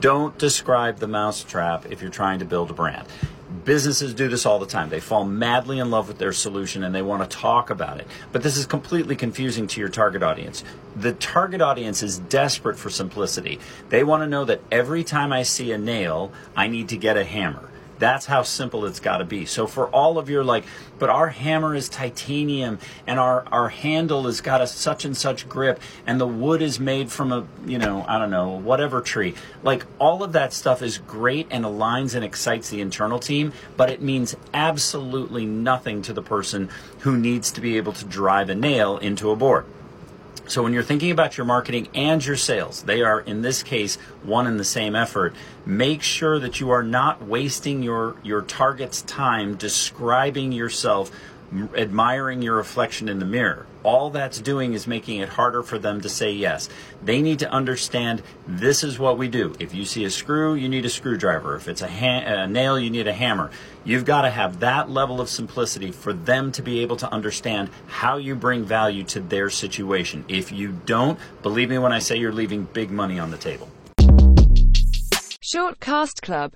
Don't describe the mousetrap if you're trying to build a brand. Businesses do this all the time. They fall madly in love with their solution and they want to talk about it. But this is completely confusing to your target audience. The target audience is desperate for simplicity. They want to know that every time I see a nail, I need to get a hammer. That's how simple it's got to be. So for all of your like, but our hammer is titanium and our, our handle has got a such and such grip and the wood is made from a, you know, I don't know, whatever tree. Like all of that stuff is great and aligns and excites the internal team, but it means absolutely nothing to the person who needs to be able to drive a nail into a board. So when you're thinking about your marketing and your sales, they are in this case one and the same effort. Make sure that you are not wasting your your target's time describing yourself admiring your reflection in the mirror. All that's doing is making it harder for them to say yes. They need to understand this is what we do. If you see a screw, you need a screwdriver. If it's a, ha- a nail, you need a hammer. You've got to have that level of simplicity for them to be able to understand how you bring value to their situation. If you don't, believe me when I say you're leaving big money on the table. Shortcast Club